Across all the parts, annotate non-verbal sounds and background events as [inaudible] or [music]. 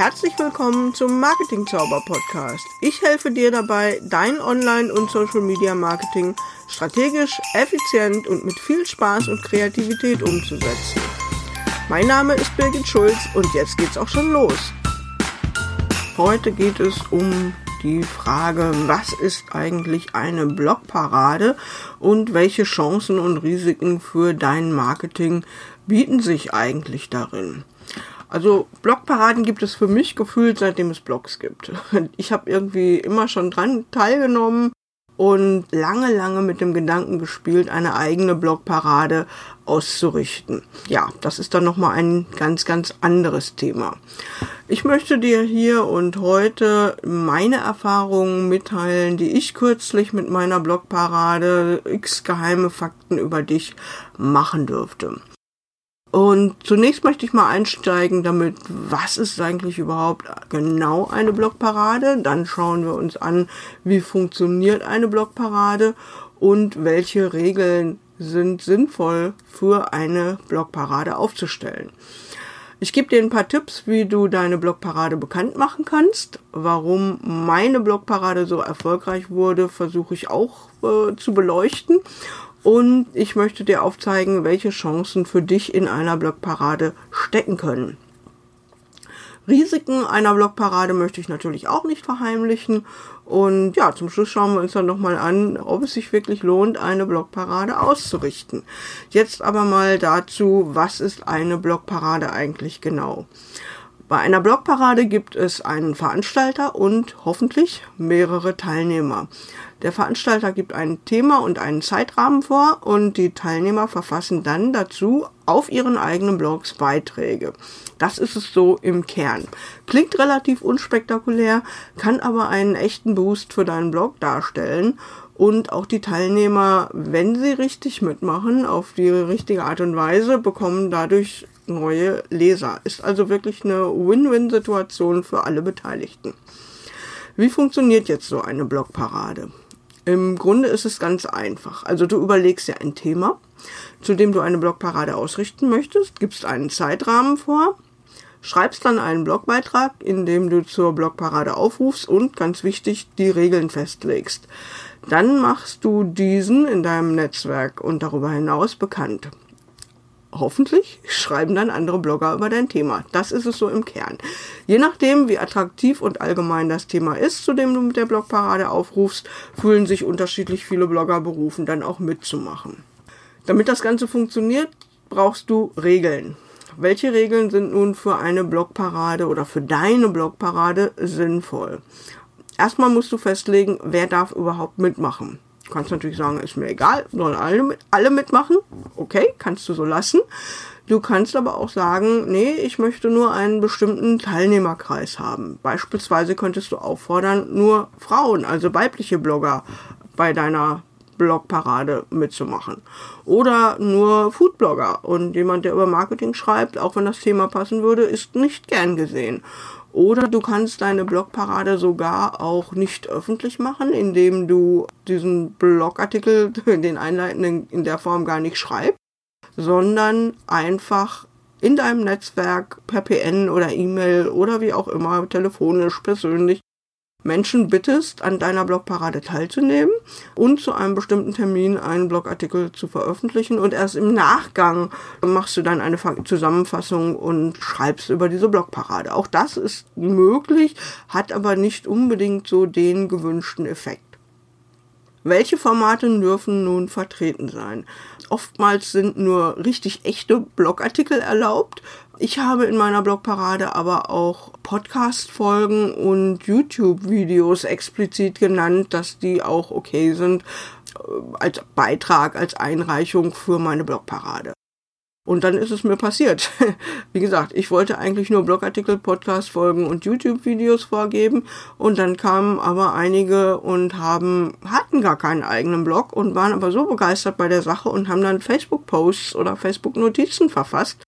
Herzlich willkommen zum Marketing Zauber Podcast. Ich helfe dir dabei, dein Online- und Social Media Marketing strategisch, effizient und mit viel Spaß und Kreativität umzusetzen. Mein Name ist Birgit Schulz und jetzt geht's auch schon los. Heute geht es um die Frage, was ist eigentlich eine Blogparade und welche Chancen und Risiken für dein Marketing bieten sich eigentlich darin. Also Blogparaden gibt es für mich gefühlt, seitdem es Blogs gibt. [laughs] Ich habe irgendwie immer schon dran teilgenommen und lange, lange mit dem Gedanken gespielt, eine eigene Blogparade auszurichten. Ja, das ist dann nochmal ein ganz, ganz anderes Thema. Ich möchte dir hier und heute meine Erfahrungen mitteilen, die ich kürzlich mit meiner Blogparade X geheime Fakten über dich machen dürfte. Und zunächst möchte ich mal einsteigen damit, was ist eigentlich überhaupt genau eine Blogparade? Dann schauen wir uns an, wie funktioniert eine Blogparade und welche Regeln sind sinnvoll für eine Blogparade aufzustellen. Ich gebe dir ein paar Tipps, wie du deine Blogparade bekannt machen kannst. Warum meine Blogparade so erfolgreich wurde, versuche ich auch äh, zu beleuchten. Und ich möchte dir aufzeigen, welche Chancen für dich in einer Blogparade stecken können. Risiken einer Blogparade möchte ich natürlich auch nicht verheimlichen. Und ja, zum Schluss schauen wir uns dann nochmal an, ob es sich wirklich lohnt, eine Blogparade auszurichten. Jetzt aber mal dazu, was ist eine Blogparade eigentlich genau? Bei einer Blogparade gibt es einen Veranstalter und hoffentlich mehrere Teilnehmer. Der Veranstalter gibt ein Thema und einen Zeitrahmen vor und die Teilnehmer verfassen dann dazu auf ihren eigenen Blogs Beiträge. Das ist es so im Kern. Klingt relativ unspektakulär, kann aber einen echten Boost für deinen Blog darstellen und auch die Teilnehmer, wenn sie richtig mitmachen, auf die richtige Art und Weise, bekommen dadurch neue Leser. Ist also wirklich eine Win-Win-Situation für alle Beteiligten. Wie funktioniert jetzt so eine Blogparade? Im Grunde ist es ganz einfach. Also du überlegst dir ein Thema, zu dem du eine Blogparade ausrichten möchtest, gibst einen Zeitrahmen vor, schreibst dann einen Blogbeitrag, in dem du zur Blogparade aufrufst und ganz wichtig die Regeln festlegst. Dann machst du diesen in deinem Netzwerk und darüber hinaus bekannt hoffentlich schreiben dann andere Blogger über dein Thema. Das ist es so im Kern. Je nachdem, wie attraktiv und allgemein das Thema ist, zu dem du mit der Blogparade aufrufst, fühlen sich unterschiedlich viele Blogger berufen, dann auch mitzumachen. Damit das Ganze funktioniert, brauchst du Regeln. Welche Regeln sind nun für eine Blogparade oder für deine Blogparade sinnvoll? Erstmal musst du festlegen, wer darf überhaupt mitmachen. Kannst natürlich sagen, ist mir egal, sollen alle, mit, alle mitmachen. Okay, kannst du so lassen. Du kannst aber auch sagen, nee, ich möchte nur einen bestimmten Teilnehmerkreis haben. Beispielsweise könntest du auffordern, nur Frauen, also weibliche Blogger bei deiner Blogparade mitzumachen. Oder nur Foodblogger und jemand, der über Marketing schreibt, auch wenn das Thema passen würde, ist nicht gern gesehen. Oder du kannst deine Blogparade sogar auch nicht öffentlich machen, indem du diesen Blogartikel, [laughs] den einleitenden, in der Form gar nicht schreibst, sondern einfach in deinem Netzwerk per PN oder E-Mail oder wie auch immer, telefonisch, persönlich Menschen bittest, an deiner Blogparade teilzunehmen und zu einem bestimmten Termin einen Blogartikel zu veröffentlichen und erst im Nachgang machst du dann eine Zusammenfassung und schreibst über diese Blogparade. Auch das ist möglich, hat aber nicht unbedingt so den gewünschten Effekt. Welche Formate dürfen nun vertreten sein? Oftmals sind nur richtig echte Blogartikel erlaubt. Ich habe in meiner Blogparade aber auch Podcast-Folgen und YouTube-Videos explizit genannt, dass die auch okay sind äh, als Beitrag, als Einreichung für meine Blogparade. Und dann ist es mir passiert. [laughs] Wie gesagt, ich wollte eigentlich nur Blogartikel, Podcast-Folgen und YouTube-Videos vorgeben. Und dann kamen aber einige und haben, hatten gar keinen eigenen Blog und waren aber so begeistert bei der Sache und haben dann Facebook-Posts oder Facebook-Notizen verfasst.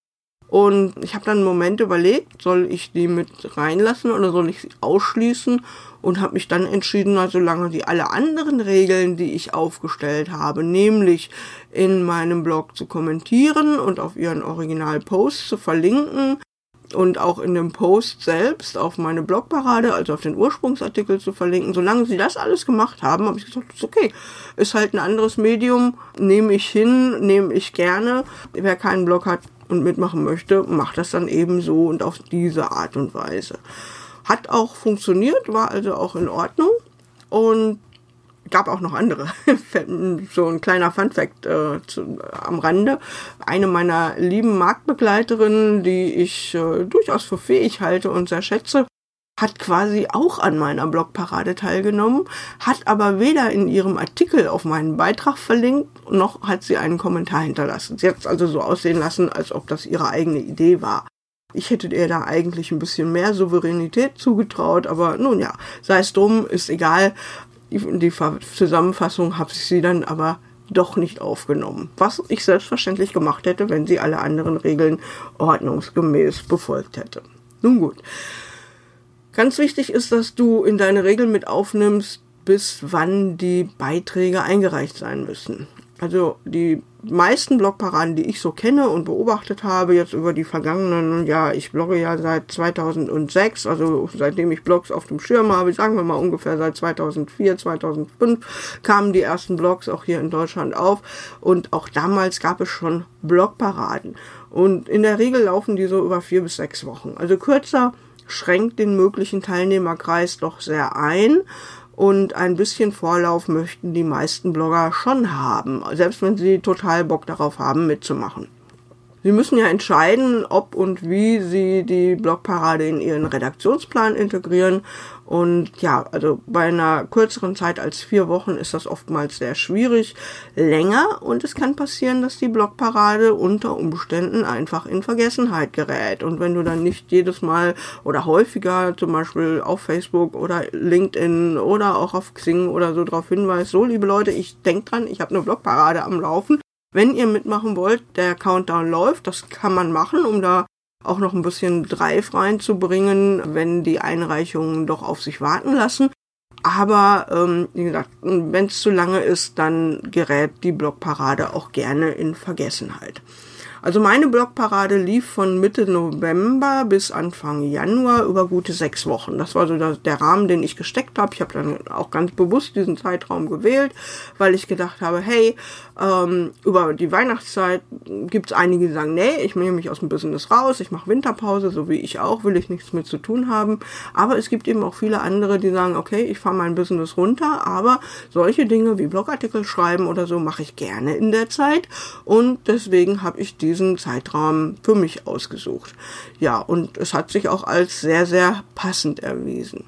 Und ich habe dann einen Moment überlegt, soll ich die mit reinlassen oder soll ich sie ausschließen? Und habe mich dann entschieden, also solange die alle anderen Regeln, die ich aufgestellt habe, nämlich in meinem Blog zu kommentieren und auf ihren Original-Post zu verlinken, und auch in dem Post selbst auf meine Blogparade, also auf den Ursprungsartikel zu verlinken. Solange sie das alles gemacht haben, habe ich gesagt, ist okay. Ist halt ein anderes Medium, nehme ich hin, nehme ich gerne. Wer keinen Blog hat und mitmachen möchte, macht das dann eben so und auf diese Art und Weise. Hat auch funktioniert, war also auch in Ordnung. Und gab auch noch andere. [laughs] so ein kleiner Funfact äh, zu, am Rande. Eine meiner lieben Marktbegleiterinnen, die ich äh, durchaus für fähig halte und sehr schätze, hat quasi auch an meiner Blogparade teilgenommen, hat aber weder in ihrem Artikel auf meinen Beitrag verlinkt, noch hat sie einen Kommentar hinterlassen. Sie hat es also so aussehen lassen, als ob das ihre eigene Idee war. Ich hätte ihr da eigentlich ein bisschen mehr Souveränität zugetraut, aber nun ja, sei es drum, ist egal. Die, die Zusammenfassung habe ich sie dann aber doch nicht aufgenommen. Was ich selbstverständlich gemacht hätte, wenn sie alle anderen Regeln ordnungsgemäß befolgt hätte. Nun gut. Ganz wichtig ist, dass du in deine Regeln mit aufnimmst, bis wann die Beiträge eingereicht sein müssen. Also die meisten Blogparaden, die ich so kenne und beobachtet habe, jetzt über die vergangenen, ja, ich blogge ja seit 2006, also seitdem ich Blogs auf dem Schirm habe, sagen wir mal ungefähr seit 2004, 2005 kamen die ersten Blogs auch hier in Deutschland auf. Und auch damals gab es schon Blogparaden. Und in der Regel laufen die so über vier bis sechs Wochen. Also kürzer schränkt den möglichen Teilnehmerkreis doch sehr ein und ein bisschen Vorlauf möchten die meisten Blogger schon haben, selbst wenn sie total Bock darauf haben, mitzumachen. Sie müssen ja entscheiden, ob und wie Sie die Blogparade in Ihren Redaktionsplan integrieren. Und ja, also bei einer kürzeren Zeit als vier Wochen ist das oftmals sehr schwierig. Länger und es kann passieren, dass die Blogparade unter Umständen einfach in Vergessenheit gerät. Und wenn du dann nicht jedes Mal oder häufiger zum Beispiel auf Facebook oder LinkedIn oder auch auf Xing oder so darauf hinweist, so liebe Leute, ich denk dran, ich habe eine Blogparade am Laufen wenn ihr mitmachen wollt, der Countdown läuft, das kann man machen, um da auch noch ein bisschen Drive reinzubringen, wenn die Einreichungen doch auf sich warten lassen. Aber ähm, wie gesagt, wenn es zu lange ist, dann gerät die Blockparade auch gerne in Vergessenheit. Also meine Blogparade lief von Mitte November bis Anfang Januar über gute sechs Wochen. Das war so der Rahmen, den ich gesteckt habe. Ich habe dann auch ganz bewusst diesen Zeitraum gewählt, weil ich gedacht habe, hey, ähm, über die Weihnachtszeit gibt es einige, die sagen, nee, ich nehme mich aus dem Business raus, ich mache Winterpause, so wie ich auch, will ich nichts mit zu tun haben. Aber es gibt eben auch viele andere, die sagen, okay, ich fahre mein Business runter, aber solche Dinge wie Blogartikel schreiben oder so mache ich gerne in der Zeit. Und deswegen habe ich die diesen Zeitraum für mich ausgesucht. Ja, und es hat sich auch als sehr, sehr passend erwiesen.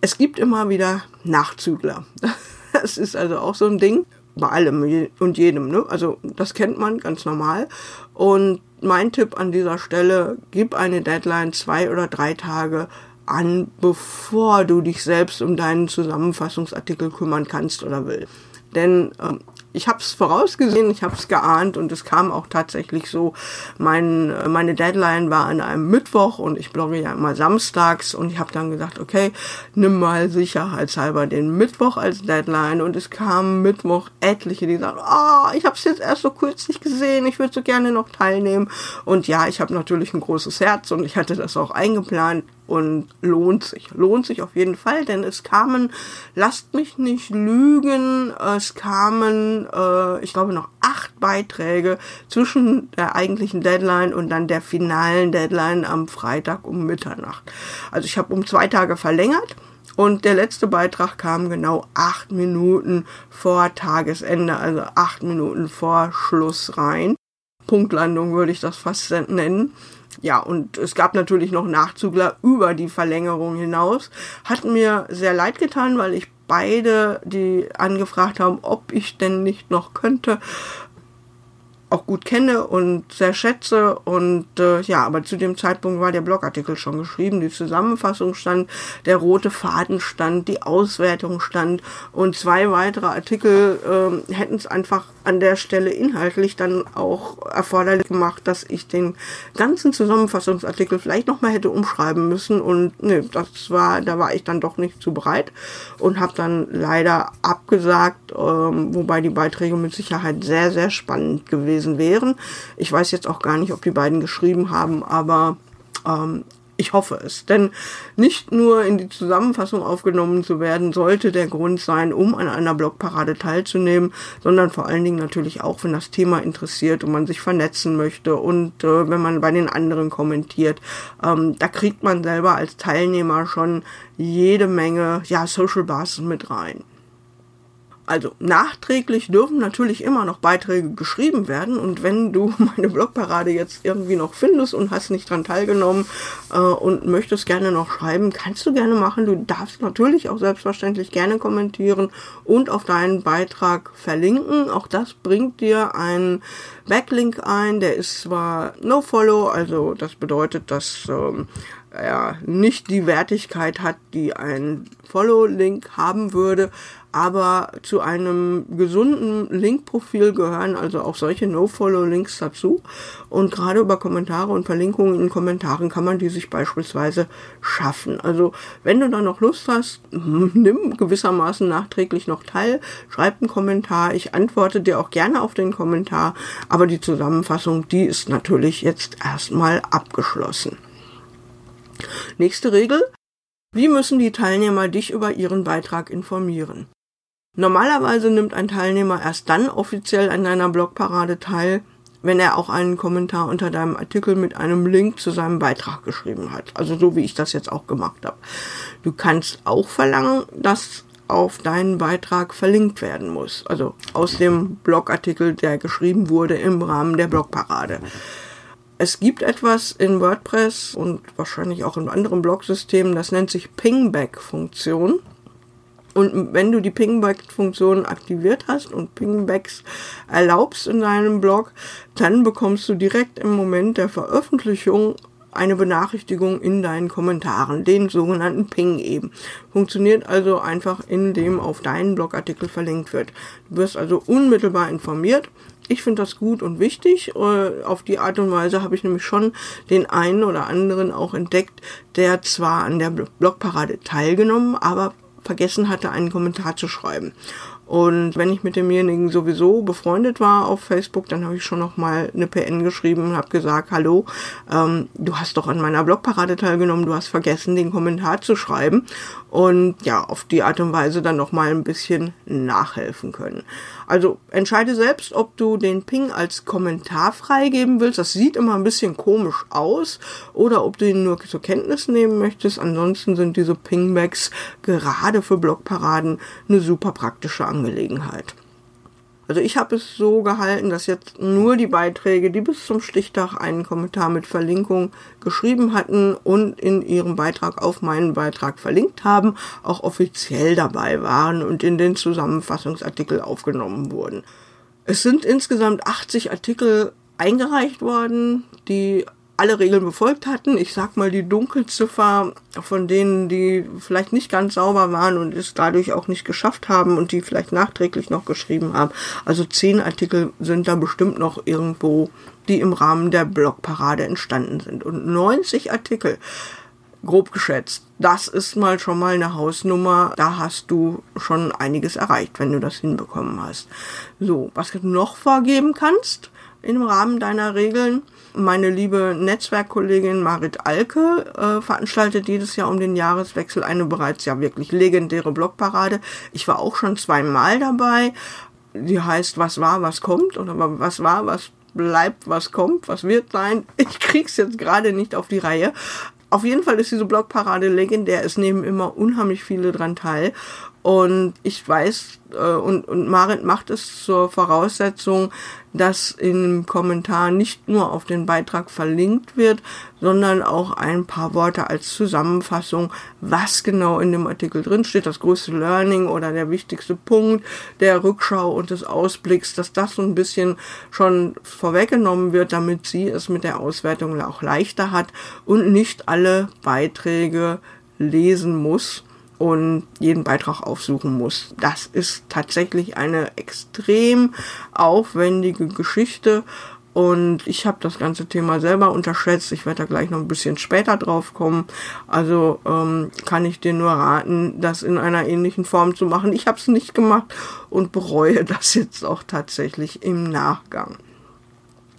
Es gibt immer wieder Nachzügler. [laughs] Das ist also auch so ein Ding bei allem und jedem. Ne? Also das kennt man ganz normal. Und mein Tipp an dieser Stelle, gib eine Deadline zwei oder drei Tage an, bevor du dich selbst um deinen Zusammenfassungsartikel kümmern kannst oder willst. Denn ähm, ich habe es vorausgesehen, ich habe es geahnt und es kam auch tatsächlich so. Mein, meine Deadline war an einem Mittwoch und ich blogge ja immer samstags und ich habe dann gesagt, okay, nimm mal sicherheitshalber den Mittwoch als Deadline. Und es kamen Mittwoch etliche, die sagen, ah, oh, ich habe es jetzt erst so kürzlich gesehen, ich würde so gerne noch teilnehmen. Und ja, ich habe natürlich ein großes Herz und ich hatte das auch eingeplant und lohnt sich. Lohnt sich auf jeden Fall, denn es kamen, lasst mich nicht lügen, es kamen, äh, ich glaube, noch acht Beiträge zwischen der eigentlichen Deadline und dann der finalen Deadline am Freitag um Mitternacht. Also ich habe um zwei Tage verlängert. Und der letzte Beitrag kam genau acht Minuten vor Tagesende, also acht Minuten vor Schluss rein. Punktlandung würde ich das fast nennen. Ja, und es gab natürlich noch Nachzugler über die Verlängerung hinaus. Hat mir sehr leid getan, weil ich beide, die angefragt haben, ob ich denn nicht noch könnte, auch gut kenne und sehr schätze. Und äh, ja, aber zu dem Zeitpunkt war der Blogartikel schon geschrieben, die Zusammenfassung stand, der rote Faden stand, die Auswertung stand und zwei weitere Artikel äh, hätten es einfach an der Stelle inhaltlich dann auch erforderlich gemacht, dass ich den ganzen Zusammenfassungsartikel vielleicht nochmal hätte umschreiben müssen und ne, das war, da war ich dann doch nicht zu bereit und habe dann leider abgesagt, ähm, wobei die Beiträge mit Sicherheit sehr, sehr spannend gewesen wären. Ich weiß jetzt auch gar nicht, ob die beiden geschrieben haben, aber Ähm, ich hoffe es. Denn nicht nur in die Zusammenfassung aufgenommen zu werden, sollte der Grund sein, um an einer Blogparade teilzunehmen, sondern vor allen Dingen natürlich auch, wenn das Thema interessiert und man sich vernetzen möchte und äh, wenn man bei den anderen kommentiert. Ähm, da kriegt man selber als Teilnehmer schon jede Menge ja, Social Bars mit rein. Also nachträglich dürfen natürlich immer noch Beiträge geschrieben werden und wenn du [laughs] meine Blogparade jetzt irgendwie noch findest und hast nicht dran teilgenommen äh, und möchtest gerne noch schreiben, kannst du gerne machen. Du darfst natürlich auch selbstverständlich gerne kommentieren und auf deinen Beitrag verlinken. Auch das bringt dir einen Backlink ein. Der ist zwar no follow, also das bedeutet, dass ähm, er nicht die Wertigkeit hat, die ein Follow-Link haben würde, aber zu einem gesunden Link-Profil gehören also auch solche No-Follow-Links dazu. Und gerade über Kommentare und Verlinkungen in Kommentaren kann man die sich beispielsweise schaffen. Also wenn du da noch Lust hast, [laughs] nimm gewissermaßen nachträglich noch teil, schreib einen Kommentar. Ich antworte dir auch gerne auf den Kommentar, aber die Zusammenfassung, die ist natürlich jetzt erstmal abgeschlossen. Nächste Regel. Wie müssen die Teilnehmer dich über ihren Beitrag informieren? Normalerweise nimmt ein Teilnehmer erst dann offiziell an deiner Blogparade teil, wenn er auch einen Kommentar unter deinem Artikel mit einem Link zu seinem Beitrag geschrieben hat. Also so wie ich das jetzt auch gemacht habe. Du kannst auch verlangen, dass auf deinen Beitrag verlinkt werden muss. Also aus dem Blogartikel, der geschrieben wurde im Rahmen der Blogparade. Es gibt etwas in WordPress und wahrscheinlich auch in anderen Blogsystemen, das nennt sich Pingback-Funktion. Und wenn du die Pingback-Funktion aktiviert hast und Pingbacks erlaubst in deinem Blog, dann bekommst du direkt im Moment der Veröffentlichung eine Benachrichtigung in deinen Kommentaren, den sogenannten Ping eben. Funktioniert also einfach, indem auf deinen Blogartikel verlinkt wird. Du wirst also unmittelbar informiert. Ich finde das gut und wichtig. Äh, auf die Art und Weise habe ich nämlich schon den einen oder anderen auch entdeckt, der zwar an der Blogparade teilgenommen, aber vergessen hatte, einen Kommentar zu schreiben. Und wenn ich mit demjenigen sowieso befreundet war auf Facebook, dann habe ich schon noch mal eine PN geschrieben und habe gesagt, hallo, ähm, du hast doch an meiner Blogparade teilgenommen, du hast vergessen, den Kommentar zu schreiben. Und ja, auf die Art und Weise dann noch mal ein bisschen nachhelfen können. Also entscheide selbst, ob du den Ping als Kommentar freigeben willst. Das sieht immer ein bisschen komisch aus. Oder ob du ihn nur zur Kenntnis nehmen möchtest. Ansonsten sind diese Pingbacks gerade für Blogparaden eine super praktische Angelegenheit. Also ich habe es so gehalten, dass jetzt nur die Beiträge, die bis zum Stichtag einen Kommentar mit Verlinkung geschrieben hatten und in ihrem Beitrag auf meinen Beitrag verlinkt haben, auch offiziell dabei waren und in den Zusammenfassungsartikel aufgenommen wurden. Es sind insgesamt 80 Artikel eingereicht worden, die alle Regeln befolgt hatten. Ich sag mal, die Dunkelziffer von denen, die vielleicht nicht ganz sauber waren und es dadurch auch nicht geschafft haben und die vielleicht nachträglich noch geschrieben haben. Also zehn Artikel sind da bestimmt noch irgendwo, die im Rahmen der Blogparade entstanden sind. Und 90 Artikel, grob geschätzt, das ist mal schon mal eine Hausnummer. Da hast du schon einiges erreicht, wenn du das hinbekommen hast. So, was du noch vorgeben kannst im Rahmen deiner Regeln, meine liebe Netzwerkkollegin Marit Alke äh, veranstaltet jedes Jahr um den Jahreswechsel eine bereits ja wirklich legendäre Blogparade. Ich war auch schon zweimal dabei. Die heißt Was war, was kommt oder was war, was bleibt, was kommt, was wird sein. Ich krieg's jetzt gerade nicht auf die Reihe. Auf jeden Fall ist diese Blogparade legendär. Es nehmen immer unheimlich viele dran teil. Und ich weiß, äh, und, und Marit macht es zur Voraussetzung, dass im Kommentar nicht nur auf den Beitrag verlinkt wird, sondern auch ein paar Worte als Zusammenfassung, was genau in dem Artikel drin steht, das größte Learning oder der wichtigste Punkt der Rückschau und des Ausblicks, dass das so ein bisschen schon vorweggenommen wird, damit sie es mit der Auswertung auch leichter hat und nicht alle Beiträge lesen muss und jeden Beitrag aufsuchen muss. Das ist tatsächlich eine extrem aufwendige Geschichte und ich habe das ganze Thema selber unterschätzt. Ich werde da gleich noch ein bisschen später drauf kommen. Also ähm, kann ich dir nur raten, das in einer ähnlichen Form zu machen. Ich habe es nicht gemacht und bereue [laughs] das jetzt auch tatsächlich im Nachgang.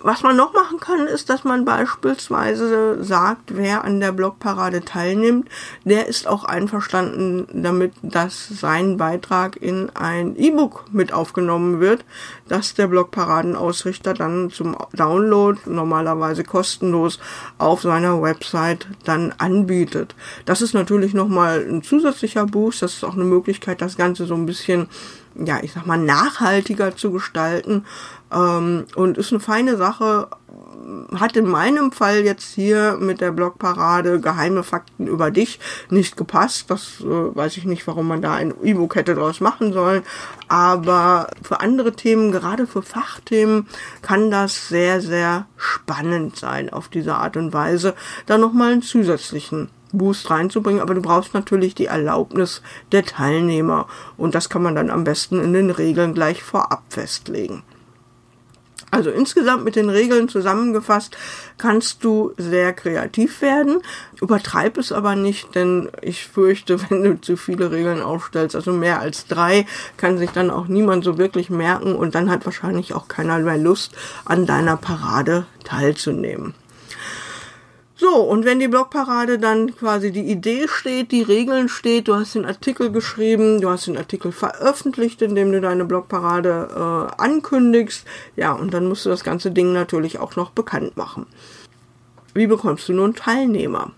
Was man noch machen kann, ist, dass man beispielsweise sagt, wer an der Blogparade teilnimmt, der ist auch einverstanden damit, dass sein Beitrag in ein E-Book mit aufgenommen wird, das der Blogparadenausrichter dann zum Download normalerweise kostenlos auf seiner Website dann anbietet. Das ist natürlich nochmal ein zusätzlicher Boost. Das ist auch eine Möglichkeit, das Ganze so ein bisschen ja, ich sag mal, nachhaltiger zu gestalten. Ähm, und ist eine feine Sache. Hat in meinem Fall jetzt hier mit der Blogparade geheime Fakten über dich nicht gepasst. Das äh, weiß ich nicht, warum man da ein E-Book hätte draus machen sollen. Aber für andere Themen, gerade für Fachthemen, kann das sehr, sehr spannend sein, auf diese Art und Weise da nochmal einen zusätzlichen Boost reinzubringen, aber du brauchst natürlich die Erlaubnis der Teilnehmer und das kann man dann am besten in den Regeln gleich vorab festlegen. Also insgesamt mit den Regeln zusammengefasst kannst du sehr kreativ werden. Übertreib es aber nicht, denn ich fürchte, [laughs] wenn du zu viele Regeln aufstellst, also mehr als drei, kann sich dann auch niemand so wirklich merken und dann hat wahrscheinlich auch keiner mehr Lust, an deiner Parade teilzunehmen. So, und wenn die Blogparade dann quasi die Idee steht, die Regeln steht, du hast den Artikel geschrieben, du hast den Artikel veröffentlicht, indem du deine Blogparade äh, ankündigst, ja, und dann musst du das ganze Ding natürlich auch noch bekannt machen. Wie bekommst du nun Teilnehmer?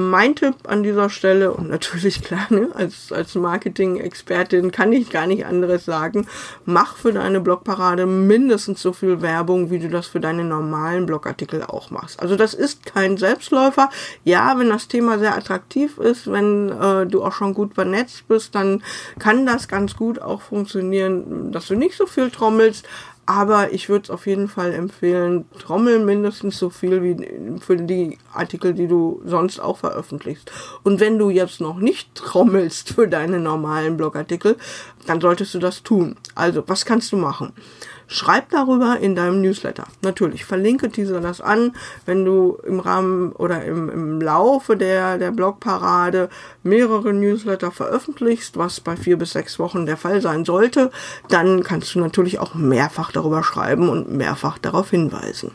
Mein Tipp an dieser Stelle, und natürlich klar, ne, als, als Marketing-Expertin kann ich gar nicht anderes sagen, mach für deine Blogparade mindestens so viel Werbung, wie du das für deine normalen Blogartikel auch machst. Also das ist kein Selbstläufer. Ja, wenn das Thema sehr attraktiv ist, wenn äh, du auch schon gut vernetzt bist, dann kann das ganz gut auch funktionieren, dass du nicht so viel trommelst, aber ich würde es auf jeden Fall empfehlen, trommel mindestens so viel wie für die Artikel, die du sonst auch veröffentlichst. Und wenn du jetzt noch nicht trommelst für deine normalen Blogartikel, dann solltest du das tun. Also, was kannst du machen? Schreib darüber in deinem Newsletter. Natürlich, verlinke Teaser das an. Wenn du im Rahmen oder im, im Laufe der, der Blogparade mehrere Newsletter veröffentlichst, was bei vier bis sechs Wochen der Fall sein sollte, dann kannst du natürlich auch mehrfach darüber schreiben und mehrfach darauf hinweisen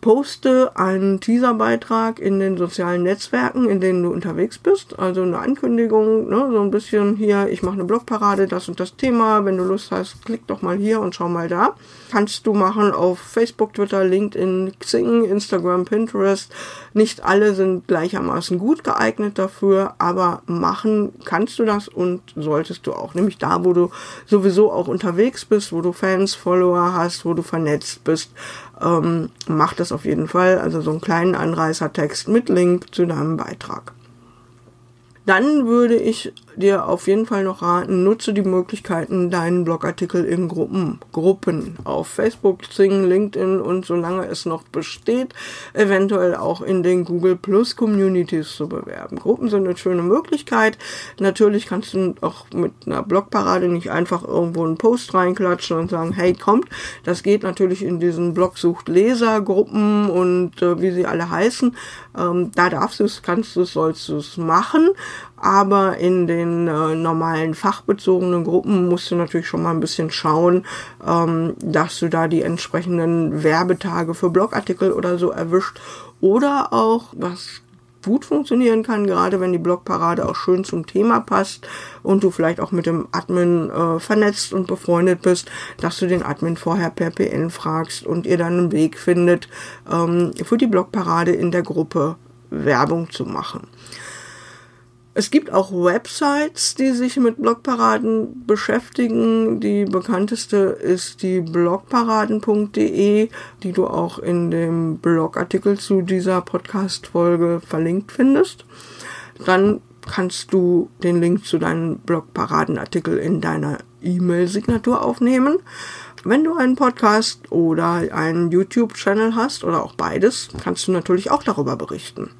poste einen Teaserbeitrag in den sozialen Netzwerken, in denen du unterwegs bist. Also eine Ankündigung, ne, so ein bisschen hier, ich mache eine Blogparade, das und das Thema. Wenn du Lust hast, klick doch mal hier und schau mal da. Kannst du machen auf Facebook, Twitter, LinkedIn, Xing, Instagram, Pinterest. Nicht alle sind gleichermaßen gut geeignet dafür, aber machen kannst du das und solltest du auch. Nämlich da, wo du sowieso auch unterwegs bist, wo du Fans, Follower hast, wo du vernetzt bist ähm, mach das auf jeden Fall. Also so einen kleinen Anreißertext mit Link zu deinem Beitrag. Dann würde ich dir auf jeden Fall noch raten, nutze die Möglichkeiten, deinen Blogartikel in Gruppen, Gruppen auf Facebook, Xing, LinkedIn und solange es noch besteht, eventuell auch in den Google Plus Communities zu bewerben. Gruppen sind eine schöne Möglichkeit. Natürlich kannst du auch mit einer Blogparade nicht einfach irgendwo einen Post reinklatschen und sagen, hey, kommt. Das geht natürlich in diesen Blogsucht Leser Gruppen und äh, wie sie alle heißen. Ähm, da darfst du es, kannst du es, sollst du es machen. Aber in den äh, normalen fachbezogenen Gruppen musst du natürlich schon mal ein bisschen schauen, ähm, dass du da die entsprechenden Werbetage für Blogartikel oder so erwischt. Oder auch, was gut funktionieren kann, gerade wenn die Blogparade auch schön zum Thema passt und du vielleicht auch mit dem Admin äh, vernetzt und befreundet bist, dass du den Admin vorher per PN fragst und ihr dann einen Weg findet, ähm, für die Blogparade in der Gruppe Werbung zu machen. Es gibt auch Websites, die sich mit Blogparaden beschäftigen. Die bekannteste ist die blogparaden.de, die du auch in dem Blogartikel zu dieser Podcast-Folge verlinkt findest. Dann kannst du den Link zu deinem Blogparadenartikel in deiner E-Mail-Signatur aufnehmen. Wenn du einen Podcast oder einen YouTube-Channel hast oder auch beides, kannst du natürlich auch darüber berichten.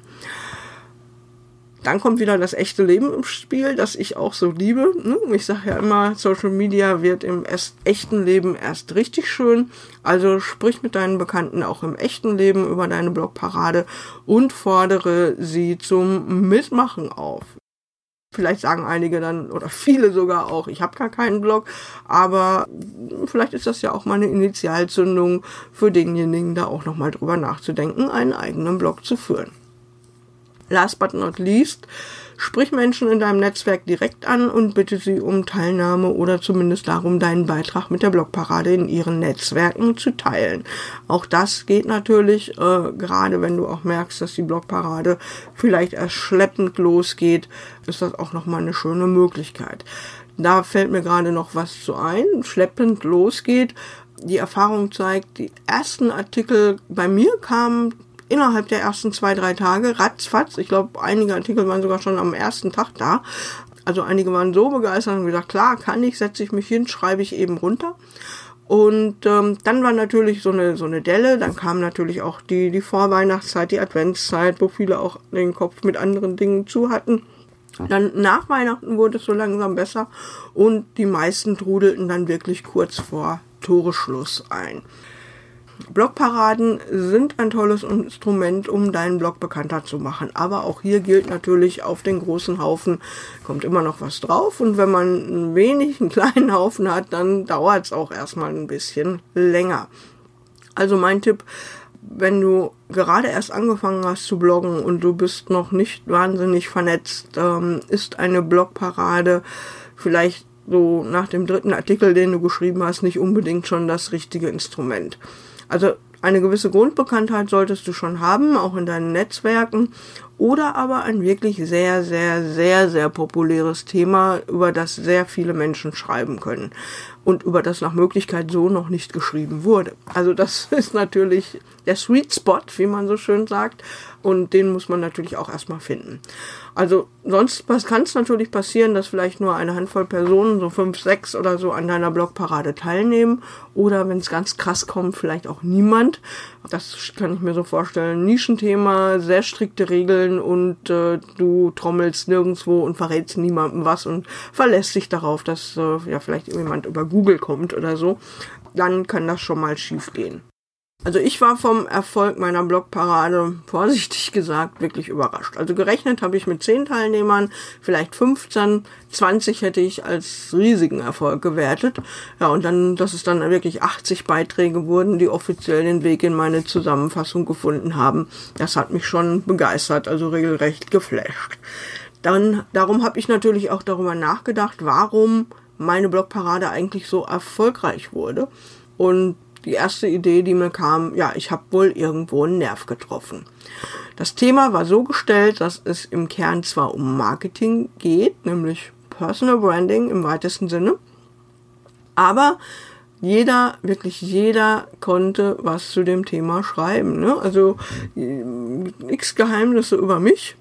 Dann kommt wieder das echte Leben im Spiel, das ich auch so liebe. Ne? Ich sage ja immer, Social Media wird im echten Leben erst richtig schön. Also sprich mit deinen Bekannten auch im echten Leben über deine Blogparade und fordere sie zum Mitmachen auf. Vielleicht sagen einige dann oder [laughs] viele sogar auch, ich habe gar keinen Blog, aber vielleicht ist das ja auch mal eine Initialzündung für denjenigen, da auch nochmal drüber nachzudenken, einen eigenen Blog zu führen. Last but not least, sprich Menschen in deinem Netzwerk direkt an und bitte sie um Teilnahme oder zumindest darum, deinen Beitrag mit der Blogparade in ihren Netzwerken zu teilen. Auch das geht natürlich, äh, gerade wenn du auch merkst, dass die Blogparade vielleicht erst schleppend losgeht, ist das auch nochmal eine schöne Möglichkeit. Da fällt mir gerade noch was zu ein. Schleppend losgeht. Die Erfahrung zeigt, die ersten Artikel bei mir kamen innerhalb der ersten zwei, drei Tage, ratzfatz. Ich glaube, einige Artikel waren sogar schon am ersten Tag da. Also einige waren so begeistert und gesagt, klar, kann ich, setze ich mich hin, schreibe ich eben runter. Und ähm, dann war natürlich so eine, so eine Delle, dann kam natürlich auch die, die Vorweihnachtszeit, die Adventszeit, wo viele auch den Kopf mit anderen Dingen zu hatten. Dann nach Weihnachten wurde es so langsam besser und die meisten trudelten dann wirklich kurz vor Toreschluss ein. Blogparaden sind ein tolles Instrument, um deinen Blog bekannter zu machen. Aber auch hier gilt natürlich, auf den großen Haufen kommt immer noch was drauf. Und wenn man ein wenig, einen kleinen Haufen hat, dann dauert es auch erstmal ein bisschen länger. Also mein Tipp, wenn du gerade erst angefangen hast zu bloggen und du bist noch nicht wahnsinnig vernetzt, ähm, ist eine Blogparade vielleicht so nach dem dritten Artikel, den du geschrieben hast, nicht unbedingt schon das richtige Instrument. Also eine gewisse Grundbekanntheit solltest du schon haben, auch in deinen Netzwerken. Oder aber ein wirklich sehr, sehr, sehr, sehr populäres Thema, über das sehr viele Menschen schreiben können. Und über das nach Möglichkeit so noch nicht geschrieben wurde. Also das [laughs] ist natürlich der Sweet Spot, wie man so schön sagt. Und den muss man natürlich auch erstmal finden. Also sonst kann es natürlich passieren, dass vielleicht nur eine Handvoll Personen, so fünf, sechs oder so, an deiner Blogparade teilnehmen. Oder wenn es ganz krass kommt, vielleicht auch niemand. Das kann ich mir so vorstellen. Nischenthema, sehr strikte Regeln und äh, du trommelst nirgendwo und verrätst niemandem was und verlässt dich darauf, dass äh, ja vielleicht jemand über Google kommt oder so. Dann kann das schon mal schief gehen. Also ich war vom Erfolg meiner Blogparade, vorsichtig gesagt, wirklich überrascht. Also gerechnet habe ich mit 10 Teilnehmern, vielleicht 15, 20 hätte ich als riesigen Erfolg gewertet. Ja, und dann, dass es dann wirklich 80 Beiträge wurden, die offiziell den Weg in meine Zusammenfassung gefunden haben. Das hat mich schon begeistert, also regelrecht geflasht. Dann, darum habe ich natürlich auch darüber nachgedacht, warum meine Blogparade eigentlich so erfolgreich wurde. Und die erste Idee, die mir kam, ja, ich habe wohl irgendwo einen Nerv getroffen. Das Thema war so gestellt, dass es im Kern zwar um Marketing geht, nämlich Personal Branding im weitesten Sinne, aber jeder, wirklich jeder konnte was zu dem Thema schreiben. Ne? Also nichts Geheimnisse über mich.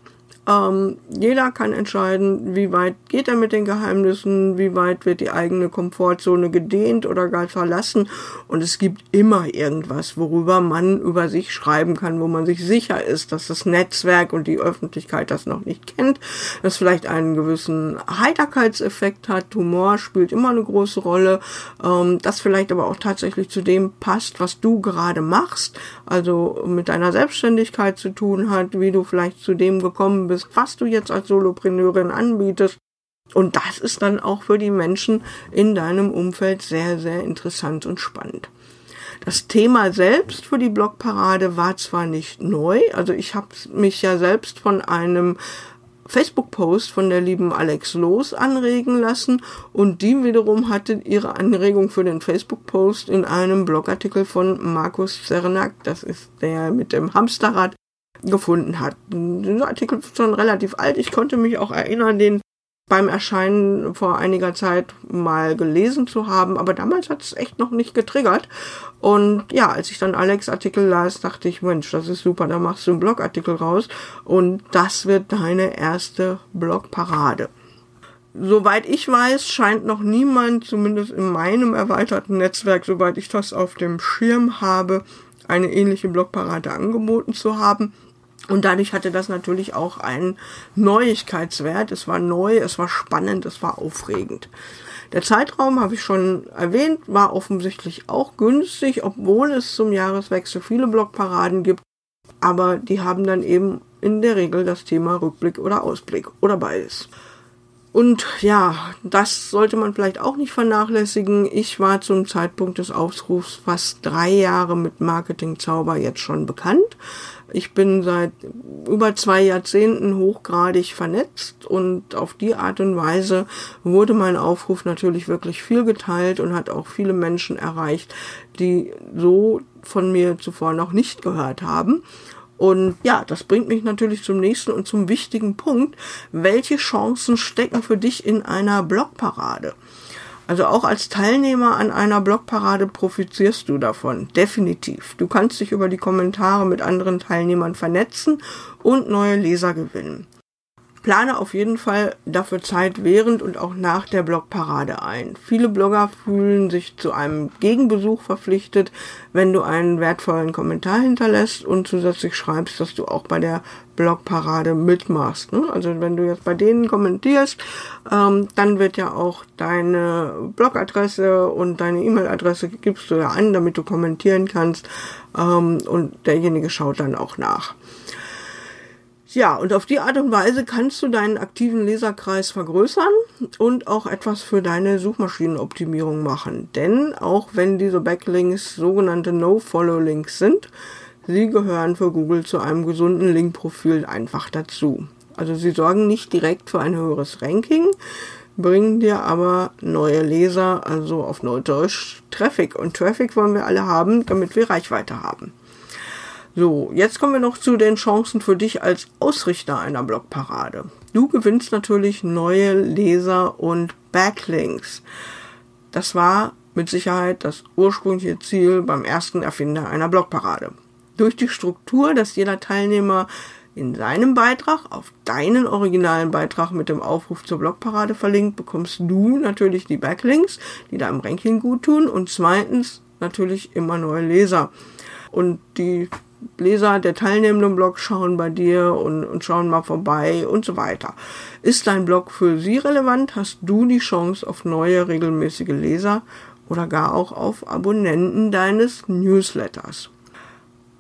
Ähm, jeder kann entscheiden, wie weit geht er mit den Geheimnissen, wie weit wird die eigene Komfortzone gedehnt oder gar verlassen. Und es gibt immer irgendwas, worüber man über sich schreiben kann, wo man sich sicher ist, dass das Netzwerk und die Öffentlichkeit das noch nicht kennt, das vielleicht einen gewissen Heiterkeitseffekt hat. Humor spielt immer eine große Rolle, ähm, das vielleicht aber auch tatsächlich zu dem passt, was du gerade machst, also mit deiner Selbstständigkeit zu tun hat, wie du vielleicht zu dem gekommen bist, bist, was du jetzt als Solopreneurin anbietest. Und das ist dann auch für die Menschen in deinem Umfeld sehr, sehr interessant und spannend. Das Thema selbst für die Blogparade war zwar nicht neu, also ich habe mich ja selbst von einem Facebook-Post von der lieben Alex Los anregen lassen und die wiederum hatte ihre Anregung für den Facebook-Post in einem Blogartikel von Markus Zernak, das ist der mit dem Hamsterrad, gefunden hat. Dieser Artikel ist schon relativ alt. Ich konnte mich auch erinnern, den beim Erscheinen vor einiger Zeit mal gelesen zu haben, aber damals hat es echt noch nicht getriggert. Und ja, als ich dann Alex Artikel las, dachte ich, Mensch, das ist super, da machst du einen Blogartikel raus und das wird deine erste Blogparade. Soweit ich weiß, scheint noch niemand, zumindest in meinem erweiterten Netzwerk, soweit ich das auf dem Schirm habe, eine ähnliche Blogparade angeboten zu haben. Und dadurch hatte das natürlich auch einen Neuigkeitswert. Es war neu, es war spannend, es war aufregend. Der Zeitraum, habe ich schon erwähnt, war offensichtlich auch günstig, obwohl es zum Jahreswechsel viele Blogparaden gibt. Aber die haben dann eben in der Regel das Thema Rückblick oder Ausblick oder beides. Und ja, das sollte man vielleicht auch nicht vernachlässigen. Ich war zum Zeitpunkt des Aufrufs fast drei Jahre mit Marketing-Zauber jetzt schon bekannt. Ich bin seit über zwei Jahrzehnten hochgradig vernetzt und auf die Art und Weise wurde mein Aufruf natürlich wirklich viel geteilt und hat auch viele Menschen erreicht, die so von mir zuvor noch nicht gehört haben. Und ja, das bringt mich natürlich zum nächsten und zum wichtigen Punkt. Welche Chancen stecken für dich in einer Blogparade? Also auch als Teilnehmer an einer Blogparade profitierst du davon. Definitiv. Du kannst dich über die Kommentare mit anderen Teilnehmern vernetzen und neue Leser gewinnen plane auf jeden Fall dafür Zeit während und auch nach der Blogparade ein. Viele Blogger fühlen sich zu einem Gegenbesuch verpflichtet, wenn du einen wertvollen Kommentar hinterlässt und zusätzlich schreibst, dass du auch bei der Blogparade mitmachst. Ne? Also wenn du jetzt bei denen kommentierst, ähm, dann wird ja auch deine Blogadresse und deine E-Mail-Adresse gibst du ja an, damit du kommentieren kannst ähm, und derjenige schaut dann auch nach. Ja, und auf die Art und Weise kannst du deinen aktiven Leserkreis vergrößern und auch etwas für deine Suchmaschinenoptimierung machen. Denn auch wenn diese Backlinks sogenannte No-Follow-Links sind, sie gehören für Google zu einem gesunden Linkprofil einfach dazu. Also sie sorgen nicht direkt für ein höheres Ranking, bringen dir aber neue Leser, also auf Neudeutsch Traffic. Und Traffic wollen wir alle haben, damit wir Reichweite haben. So, jetzt kommen wir noch zu den Chancen für dich als Ausrichter einer Blogparade. Du gewinnst natürlich neue Leser und Backlinks. Das war mit Sicherheit das ursprüngliche Ziel beim ersten Erfinder einer Blogparade. Durch die Struktur, dass jeder Teilnehmer in seinem Beitrag auf deinen originalen Beitrag mit dem Aufruf zur Blogparade verlinkt, bekommst du natürlich die Backlinks, die deinem Ranking gut tun und zweitens natürlich immer neue Leser. Und die Leser der teilnehmenden Blog schauen bei dir und, und schauen mal vorbei und so weiter. Ist dein Blog für sie relevant, hast du die Chance auf neue regelmäßige Leser oder gar auch auf Abonnenten deines Newsletters.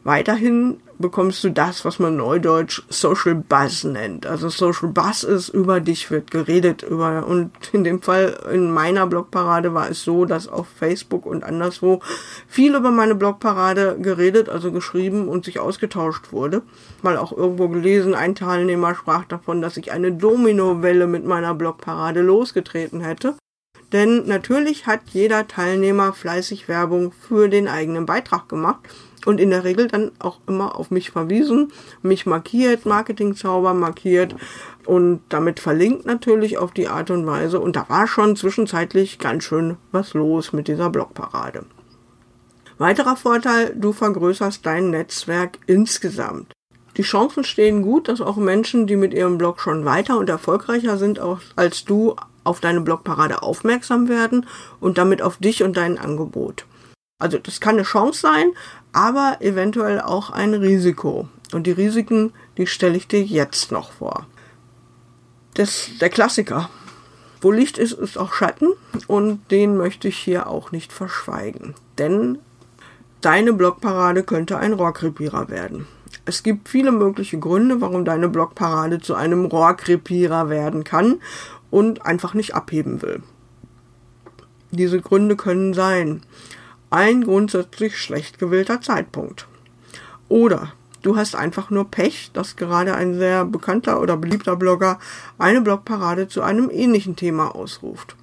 Weiterhin bekommst du das, was man neudeutsch Social Buzz nennt. Also Social Buzz ist, über dich wird geredet, über, und in dem Fall in meiner Blogparade war es so, dass auf Facebook und anderswo viel über meine Blogparade geredet, also geschrieben und sich ausgetauscht wurde. Mal auch irgendwo gelesen, ein Teilnehmer sprach davon, dass ich eine Dominowelle mit meiner Blogparade losgetreten hätte. Denn natürlich hat jeder Teilnehmer fleißig Werbung für den eigenen Beitrag gemacht und in der Regel dann auch immer auf mich verwiesen, mich markiert, Marketingzauber markiert und damit verlinkt natürlich auf die Art und Weise. Und da war schon zwischenzeitlich ganz schön was los mit dieser Blogparade. Weiterer Vorteil, du vergrößerst dein Netzwerk insgesamt. Die Chancen stehen gut, dass auch Menschen, die mit ihrem Blog schon weiter und erfolgreicher sind als du, auf deine Blogparade aufmerksam werden und damit auf dich und dein Angebot. Also das kann eine Chance sein, aber eventuell auch ein Risiko. Und die Risiken, die stelle ich dir jetzt noch vor. Das, der Klassiker. Wo Licht ist, ist auch Schatten und den möchte ich hier auch nicht verschweigen. Denn deine Blockparade könnte ein Rohrkrepierer werden. Es gibt viele mögliche Gründe, warum deine Blockparade zu einem Rohrkrepierer werden kann und einfach nicht abheben will. Diese Gründe können sein, ein grundsätzlich schlecht gewählter Zeitpunkt. Oder du hast einfach nur Pech, dass gerade ein sehr bekannter oder beliebter Blogger eine Blogparade zu einem ähnlichen Thema ausruft.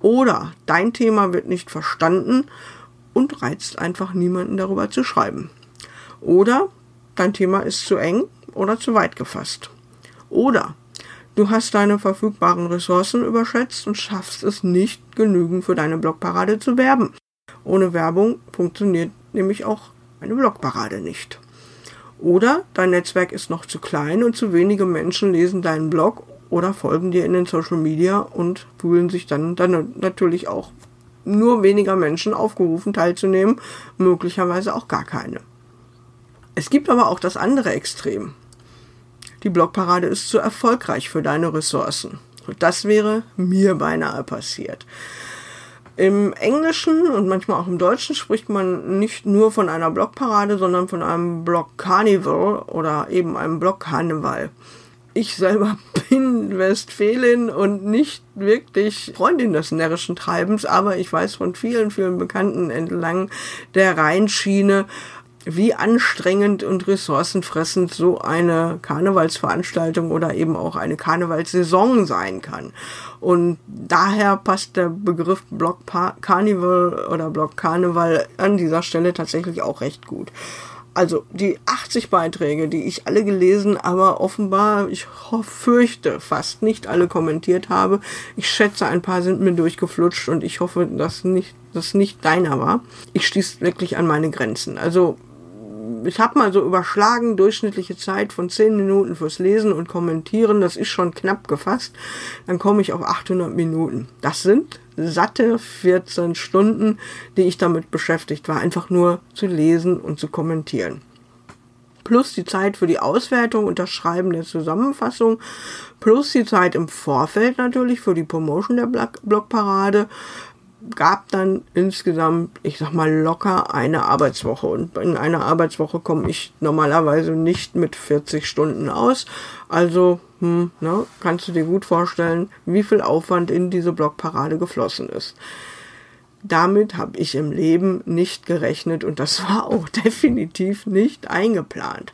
Oder dein Thema wird nicht verstanden und reizt einfach niemanden darüber zu schreiben. Oder dein Thema ist zu eng oder zu weit gefasst. Oder du hast deine verfügbaren Ressourcen überschätzt und schaffst es nicht genügend für deine Blogparade zu werben. Ohne Werbung funktioniert nämlich auch eine Blogparade nicht. Oder dein Netzwerk ist noch zu klein und zu wenige Menschen lesen deinen Blog oder folgen dir in den Social Media und fühlen sich dann, dann natürlich auch nur weniger Menschen aufgerufen teilzunehmen, möglicherweise auch gar keine. Es gibt aber auch das andere Extrem. Die Blogparade ist zu erfolgreich für deine Ressourcen. Und das wäre mir beinahe passiert. Im Englischen und manchmal auch im Deutschen spricht man nicht nur von einer Blockparade, sondern von einem Block Carnival oder eben einem Block Karneval. ich selber [laughs] bin Westfälin und nicht wirklich Freundin des närrischen Treibens, aber ich weiß von vielen, vielen Bekannten entlang der Rheinschiene, wie anstrengend und ressourcenfressend so eine Karnevalsveranstaltung oder eben auch eine Karnevalssaison sein kann. Und daher passt der Begriff Block Carnival oder Block Karneval an dieser Stelle tatsächlich auch recht gut. Also die 80 Beiträge, die ich alle gelesen, aber offenbar, ich fürchte, fast nicht alle kommentiert habe. Ich schätze, ein paar sind mir durchgeflutscht und ich hoffe, dass nicht, das nicht deiner war. Ich stieß wirklich an meine Grenzen. Also ich habe mal so überschlagen, durchschnittliche Zeit von 10 Minuten fürs Lesen und Kommentieren, das ist schon knapp gefasst, dann komme ich auf 800 Minuten. Das sind satte 14 Stunden, die ich damit beschäftigt war, einfach nur zu lesen und zu kommentieren. Plus die Zeit für die Auswertung und das Schreiben der Zusammenfassung, plus die Zeit im Vorfeld natürlich für die Promotion der Blogparade, gab dann insgesamt, ich sag mal, locker eine Arbeitswoche. Und in einer Arbeitswoche komme ich normalerweise nicht mit 40 Stunden aus. Also, hm, ne, kannst du dir gut vorstellen, wie viel Aufwand in diese Blockparade geflossen ist. Damit habe ich im Leben nicht gerechnet und das [laughs] war auch definitiv nicht eingeplant.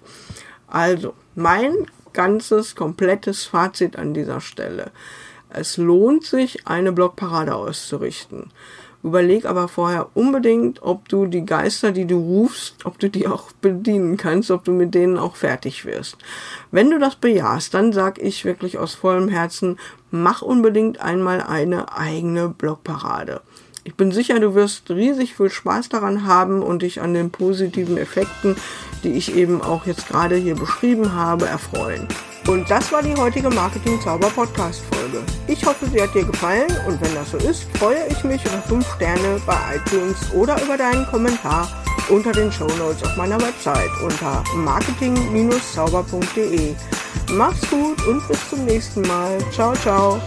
Also, mein ganzes, komplettes Fazit an dieser Stelle. Es lohnt sich, eine Blockparade auszurichten. Überleg aber vorher unbedingt, ob du die Geister, die du rufst, ob du die auch bedienen kannst, ob du mit denen auch fertig wirst. Wenn du das bejahst, dann sag ich wirklich aus vollem Herzen, mach unbedingt einmal eine eigene Blockparade. Ich bin sicher, du wirst riesig viel Spaß daran haben und dich an den positiven Effekten, die ich eben auch jetzt gerade hier beschrieben habe, erfreuen. Und das war die heutige Marketing Zauber Podcast Folge. Ich hoffe, sie hat dir gefallen und wenn das so ist, freue ich mich über 5 Sterne bei iTunes oder über deinen Kommentar unter den Show Notes auf meiner Website unter marketing-zauber.de. Mach's gut und bis zum nächsten Mal. Ciao, ciao.